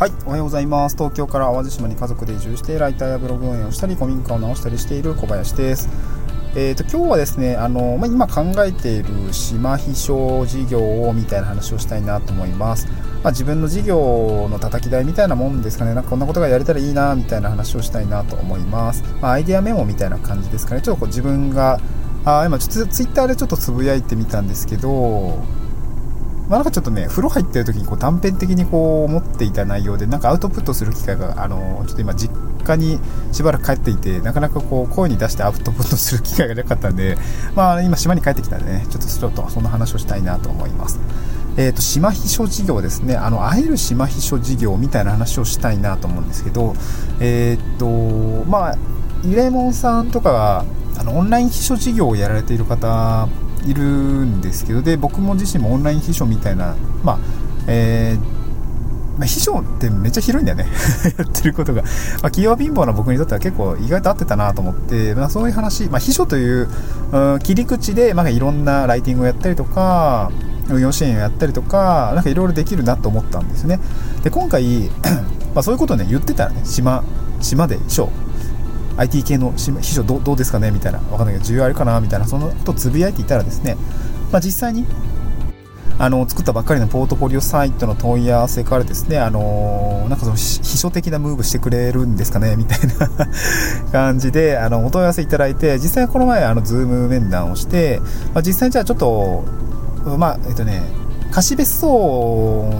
はい、おはようございます。東京から淡路島に家族で移住して、ライターやブログ運営をしたり、古民家を直したりしている小林です。えーと、今日はですね、あのまあ、今考えている島秘書事業をみたいな話をしたいなと思います。まあ、自分の事業の叩き台みたいなもんですかね、なんかこんなことがやれたらいいなみたいな話をしたいなと思います。まあ、アイデアメモみたいな感じですかね、ちょっとこう自分があ今ちょっとツイッターでちょっとつぶやいてみたんですけど、まあ、なんかちょっとね、風呂入ってる時にこう断片的にこう思っていた内容で、なんかアウトプットする機会が、あの、ちょっと今実家にしばらく帰っていて、なかなかこう声に出してアウトプットする機会がなかったんで、まあ今島に帰ってきたんでね、ちょっとちょっとそんな話をしたいなと思います。えーと、島秘書事業ですね、あの会える島秘書事業みたいな話をしたいなと思うんですけど、えっ、ー、と、まあ、イレモンさんとかあのオンライン秘書事業をやられている方いるんですけどで僕も自身もオンライン秘書みたいな、まあえーまあ、秘書ってめっちゃ広いんだよね。やってることが、まあ、企業貧乏な僕にとっては結構意外と合ってたなと思って、まあ、そういう話、まあ、秘書という、うん、切り口で、まあ、いろんなライティングをやったりとか運用支援をやったりとかなんかいろいろできるなと思ったんですね。で今回 まあそういうことをね言ってたらね島島で秘書 IT 系の秘書どうですかねみたいな、わかんないけど、需要あるかなみたいな、そのことつぶやいていたらですね、まあ、実際に、あの、作ったばっかりのポートフォリオサイトの問い合わせからですね、あのなんかその秘書的なムーブしてくれるんですかねみたいな感じで、あの、お問い合わせいただいて、実際この前、あの、ズーム面談をして、まあ、実際じゃあちょっと、まあ、えっとね、貸別荘を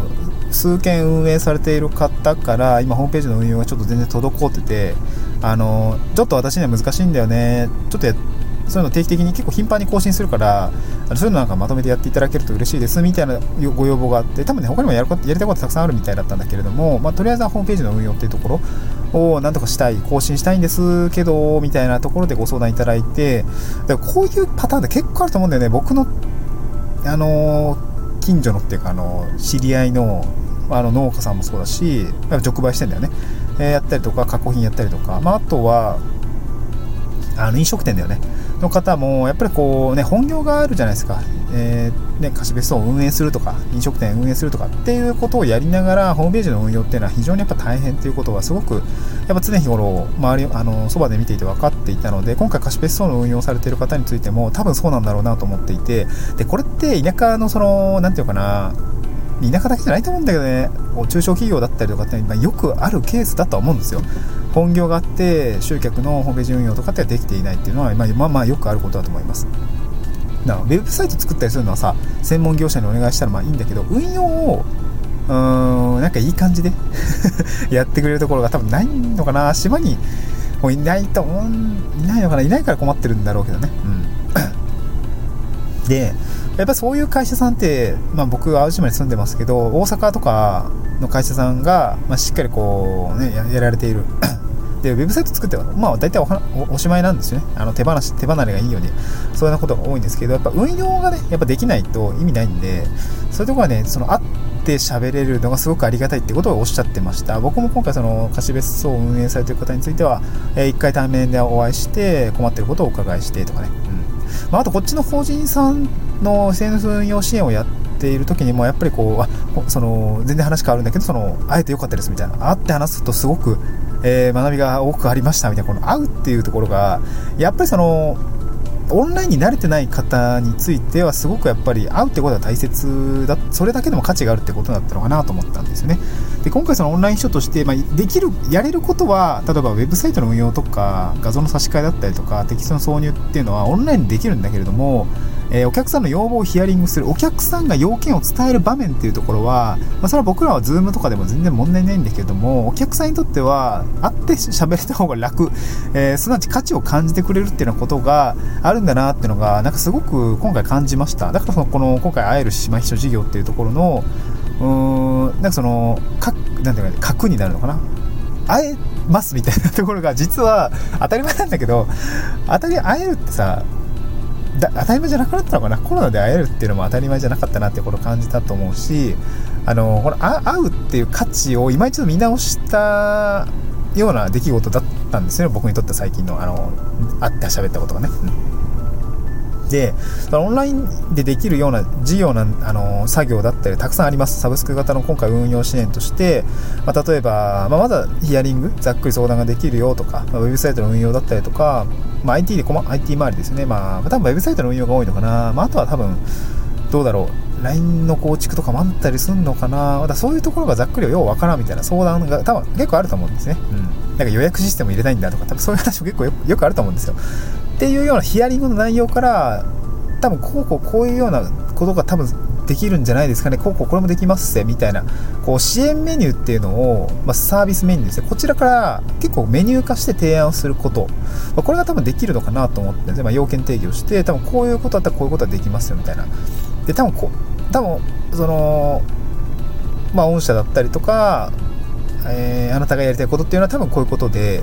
数件運営されている方から今ホームページの運用がちょっと全然滞っててあのちょっと私には難しいんだよね。ちょっとそういうの定期的に結構頻繁に更新するからそういうのなんかまとめてやっていただけると嬉しいですみたいなご要望があって多分ね他にもやることやりたいことたくさんあるみたいだったんだけれども、まあ、とりあえずはホームページの運用っていうところをなんとかしたい更新したいんですけどみたいなところでご相談いただいてだからこういうパターンって結構あると思うんだよね。僕のあの近所のっていうかあの知り合いのあの農家さんもそうだし直売してんだよね、え、やったりとか加工品やったりとか、まあ、あとはあの飲食店だよね。の方もやっぱりこうね本業があるじゃないですか、えー、ね、貸別荘を運営するとか飲食店運営するとかっていうことをやりながらホームページの運用っていうのは非常にやっぱ大変っていうことはすごくやっぱ常日頃周りあのそばで見ていて分かっていたので今回貸別荘の運用されている方についても多分そうなんだろうなと思っていてでこれって田舎のその何て言うかな田舎だけじゃないと思うんだけどね。中小企業だったりとかって、まあ、よくあるケースだとは思うんですよ。本業があって集客のホームページ運用とかってできていないっていうのは、まあ、まあまあよくあることだと思います。だからウェブサイト作ったりするのはさ専門業者にお願いしたらまあいいんだけど運用をうーんなんかいい感じで やってくれるところが多分ないのかな。島にもういないと思ういないのかな。いないから困ってるんだろうけどね。うん。でやっぱそういう会社さんって、まあ、僕淡路島に住んでますけど大阪とかの会社さんが、まあ、しっかりこうねやられている。でウェブサイト作っては、まあ、大体おおしまいなんですよね。あの手放し手離れがいいようにそういうようなことが多いんですけどやっぱ運用がねやっぱできないと意味ないんでそういうところはねその会って喋れるのがすごくありがたいってことをおっしゃってました。僕も今回その貸別荘を運営されている方については、えー、1回対面でお会いして困ってることをお伺いしてとかね、うん。まあ、あとこっちの法人さんの SNS 運用支援をやっている時にもやっぱりこうあその全然話変わるんだけどその会えてよかったですみたいな。会って話すとすごく、えー、学びが多くありましたみたいなこの会うっていうところがやっぱりそのオンラインに慣れてない方についてはすごくやっぱり会うってことは大切だそれだけでも価値があるってことだったのかなと思ったんですよね。で今回そのオンライン書として、まあ、できるやれることは例えばウェブサイトの運用とか画像の差し替えだったりとかテキストの挿入っていうのはオンラインでできるんだけれどもえー、お客さんの要望をヒアリングするお客さんが要件を伝える場面っていうところは、まあ、それは僕らは Zoom とかでも全然問題ないんだけどもお客さんにとっては会って喋れた方が楽、えー、すなわち価値を感じてくれるっていうようなことがあるんだなっていうのがなんかすごく今回感じました。だからそのこの今回会える島秘書事業っていうところのうーんなんかそのかなんていうか、核になるのかな。会えますみたいなところが実は当たり前なんだけど当たり会えるってさだ当たり前じゃなくなったのかな？コロナで会えるっていうのも当たり前じゃなかったなってことを感じたと思うしあのこの会うっていう価値を今一度見直したような出来事だったんですよね僕にとって最近のあの会って喋ったことがね、うん、で、オンラインでできるような事業な、あの作業だったりたくさんあります。サブスク型の今回運用支援として、まあ、例えば、まあ、まだヒアリング、ざっくり相談ができるよとか、まあ、ウェブサイトの運用だったりとか、まあ、IT で、IT 周りですね。まあ、多分ウェブサイトの運用が多いのかな。まあ、あとは多分、どうだろう。LINE の構築とかもあったりすんのかな？まだそういうところがざっくりようわからんみたいな相談が多分結構あると思うんですね。うん。なんか予約システム入れたいんだとか、多分そういう話も結構よ くあると思うんですよ。っていうようなヒアリングの内容から多分こうこうこういうようなことが多分できるんじゃないですかねこうこうこれもできますぜみたいなこう支援メニューっていうのを、まあ、サービスメニューですねこちらから結構メニュー化して提案をすること、まあ、これが多分できるのかなと思ってまあ、要件定義をして多分こういうことだったらこういうことはできますよみたいなで多分こ多分そのまあ御社だったりとか、えー、あなたがやりたいことっていうのは多分こういうことで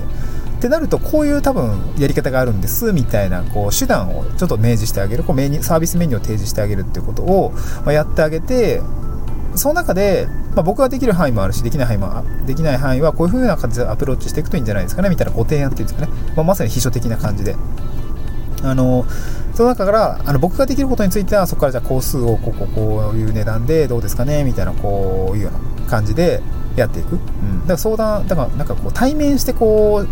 ってなると、こういう多分やり方があるんですみたいなこう手段をちょっと明示してあげる、こうメニサービスメニューを提示してあげるっていうことを、まやってあげて、その中で、まあ、僕ができる範囲もあるし、できない範囲もできない範囲は、こういう風な感じでアプローチしていくといいんじゃないですかねみたいなご提案っていうんですかね、まあ、まさに秘書的な感じで。あのその中からあの僕ができることについてはそこからじゃあ工数をこここういう値段でどうですかねみたいなこういうような感じでやっていく、うん、だから相談だからなんかこう対面してこう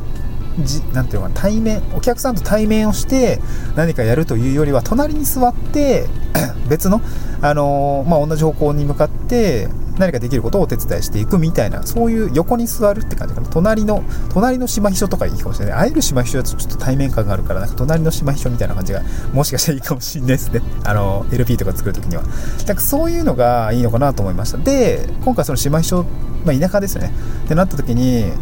じなんていうのか対面お客さんと対面をして何かやるというよりは隣に座って 別の、あのー、まあ、同じ方向に向かって何かできることをお手伝いしていくみたいなそういう横に座るって感じかな。隣の隣の島秘書とかいいかもしれない。会える島秘書だとちょっと対面感があるからなんか隣の島秘書みたいな感じがもしかしたらいいかもしれないですね。あの LP とか作るときには。だからそういうのがいいのかなと思いました。で今回その島秘書、まあ、田舎ですよね。ってなった時に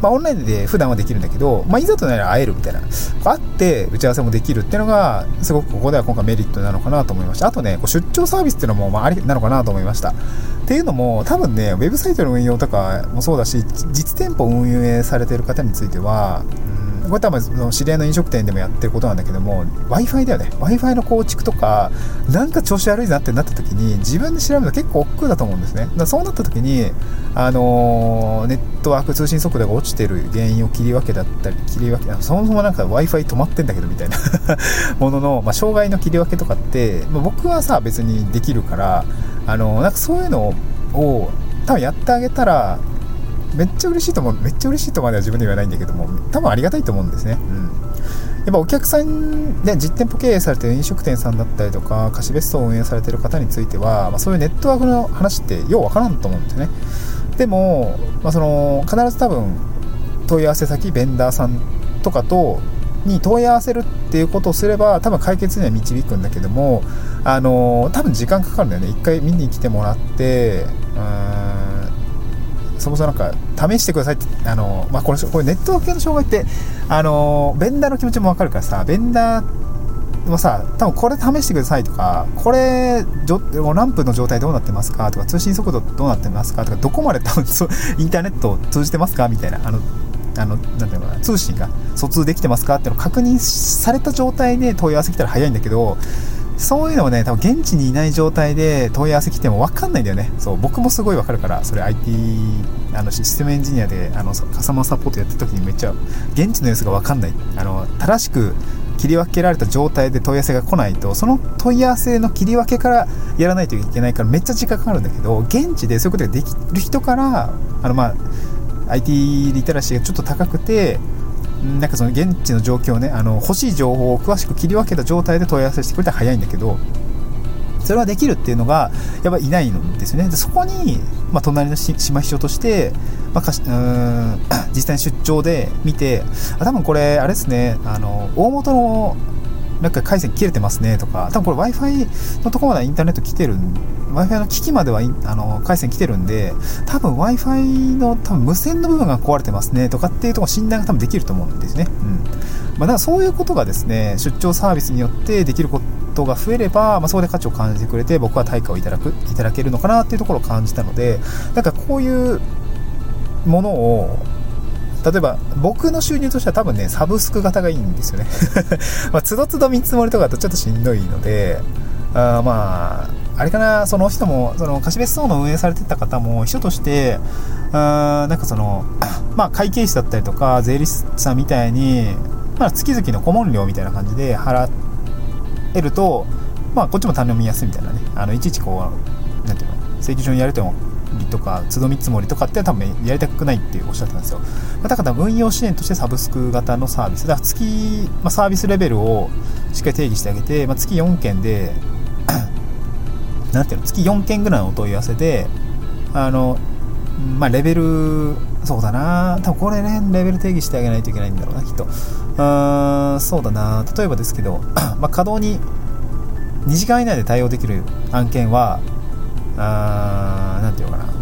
まあ、オンラインで普段はできるんだけど、まあ、いざとなら会えるみたいな、会って打ち合わせもできるっていうのが、すごくここでは今回メリットなのかなと思いました。あとね、こう出張サービスっていうのも、まあ、ありなのかなと思いました。っていうのも、多分ね、ウェブサイトの運用とかもそうだし、実店舗運営されてる方については、これ多分知り合いの飲食店でもやってることなんだけども w i f i だよね。W i f i の構築とかなんか調子悪いなってなった時に自分で調べるの結構億劫だと思うんですね。だそうなった時にあのー、ネットワーク通信速度が落ちてる原因を切り分けだったり切り分けそもそもなんか w i f i 止まってんだけどみたいな ものの、まあ、障害の切り分けとかって、まあ、僕はさ別にできるからあのー、なんかそういうのを多分やってあげたらめっちゃ嬉しいと思う、めっちゃ嬉しいとまでは自分で言わないんだけども、多分ありがたいと思うんですね。うん。やっぱお客さんで実店舗経営されてる飲食店さんだったりとか、貸別荘を運営されてる方については、まあ、そういうネットワークの話ってようわからんと思うんですよね。でも、まあ、その必ず多分問い合わせ先、ベンダーさんとかとに問い合わせるっていうことをすれば多分解決には導くんだけどもあの多分時間かかるんだよね一回見に来てもらってうんそもそもなんか試してくださいってあの、まあ、これこれネット系の障害ってあのベンダーの気持ちも分かるからさベンダーはさ多分これ試してくださいとかこれランプの状態どうなってますかとか通信速度どうなってますかとかどこまで多分インターネットを通じてますかみたいなあのあのなていうのかな通信が疎通できてますかっていうのを確認された状態で問い合わせ来たら早いんだけどそういうのをね、多分現地にいない状態で問い合わせ来ても分かんないんだよね。そう、僕もすごい分かるから、それ IT、あのシステムエンジニアで、あの、カスタマーサポートやった時にめっちゃ、現地の様子が分かんない。あの、正しく切り分けられた状態で問い合わせが来ないと、その問い合わせの切り分けからやらないといけないからめっちゃ時間かかるんだけど、現地でそういうことができる人から、あの、まあ、IT リテラシーがちょっと高くて、なんかその現地の状況をね、あの欲しい情報を詳しく切り分けた状態で問い合わせしてくれたら早いんだけど、それはできるっていうのが、やっぱいないんですよね。でそこに、まあ、隣の島秘書として、まあ、かしうん 実際に出張で見て、あ多分これ、あれですね、あの大元のなんか回線切れてますねとか、多分これ Wi-Fi のとこまでインターネット来てる Wi-Fi の機器まではあの回線来てるんで、多分 Wi-Fi の多分無線の部分が壊れてますねとかっていうところ診断が多分できると思うんですね。うん。まあ、だからそういうことがですね、出張サービスによってできることが増えれば、まあ、そこで価値を感じてくれて、僕は対価をいただく、いただけるのかなっていうところを感じたので、なんかこういうものを例えば僕の収入としては多分ねサブスク型がいいんですよね。まあつどつど見積もりとかだとちょっとしんどいのであまああれかなその人もその貸別荘の運営されてた方も秘書としてあなんかその まあ会計士だったりとか税理士さんみたいにまあ、月々の顧問料みたいな感じで払えると、まあ、こっちも頼みやすいみたいなね。あのいちいちこうなんていうの請求書にやるとりとか都度見積もりとかって多分やりたくないっておっしゃってたんですよ、まあ、だから運用支援としてサブスク型のサービス。だから月、まあ、サービスレベルをしっかり定義してあげて、まあ、月4件でなんていうの？月4件ぐらいのお問い合わせであのまあレベルそうだな。多分これねレベル定義してあげないといけないんだろうなきっと。あそうだな。例えばですけど、まあ、稼働に2時間以内で対応できる案件はあなんていうのかな、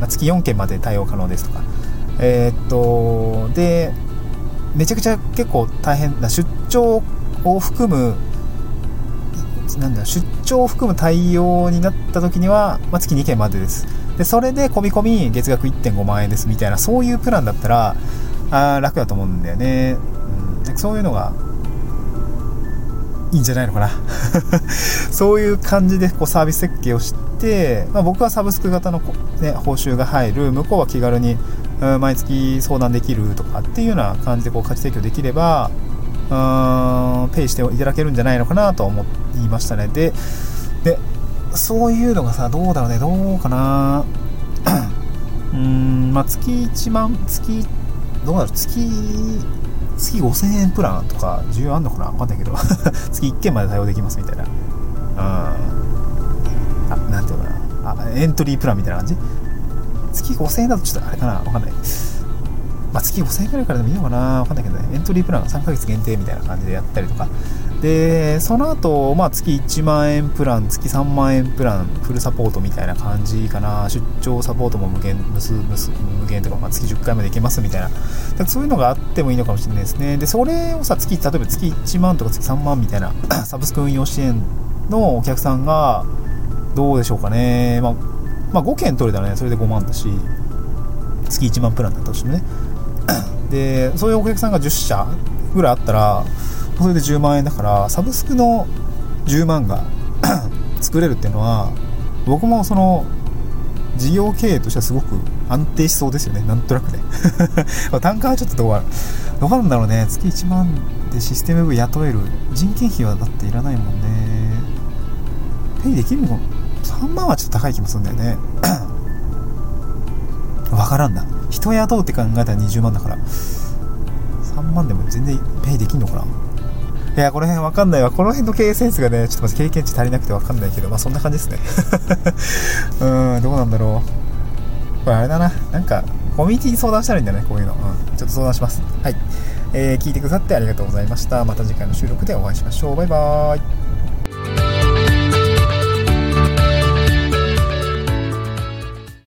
月4件まで対応可能ですとか。えー、っとでめちゃくちゃ結構大変な出張を含むなんだ出張を含む対応になった時には、まあ、月2件までです。でそれで込み込み月額1.5万円ですみたいなそういうプランだったらあ楽だと思うんだよね、うん、そういうのがいいんじゃないのかな。そういう感じでこうサービス設計をして、まあ、僕はサブスク型の、ね、報酬が入る向こうは気軽に、毎月相談できるとかっていうような感じでこう価値提供できればうんペイしていただけるんじゃないのかなと思いましたね。ででそういうのがさどうだろうね。どうかな。うーんまあ月1万月どうだろう。月月5000円プランとか需要あんのかな？わかんないけど。月1件まで対応できますみたいな。うん。あなんていうのかな。あエントリープランみたいな感じ？月5000円だとちょっとあれかな？わかんない。まあ、月5000円くらいからでもいいのかな？わかんないけどね、エントリープランが3ヶ月限定みたいな感じでやったりとか。で、その後、まあ、月1万円プラン、月3万円プラン、フルサポートみたいな感じかな。出張サポートも無限、無数、無、限とか、まあ、月10回までいけますみたいな。そういうのがあってもいいのかもしれないですね。で、それをさ、月、例えば月1万とか月3万みたいな、サブスク運用支援のお客さんが、どうでしょうかね。まあ、まあ、5件取れたらね、それで5万だし、月1万プランだったとしてもね。でそういうお客さんが10社ぐらいあったらそれで10万円だからサブスクの10万が 作れるっていうのは僕もその事業経営としてはすごく安定しそうですよね。なんとなくね。単価はちょっとどうどうなんだろうね。月1万でシステム部雇える。人件費はだっていらないもんね。ペイできるの3万はちょっと高い気もするんだよね。わからんな。人雇うって考えたら20万だから。3万でも全然ペイできんのかな。いやこの辺わかんないわ。この辺の経営センスがねちょっとまず経験値足りなくてわかんないけどまあそんな感じですね。うんどうなんだろう。これあれだな。なんかコミュニティに相談したらいいんだねこういうの。うんちょっと相談します。はい。えー、聞いてくださってありがとうございました。また次回の収録でお会いしましょう。バイバーイ。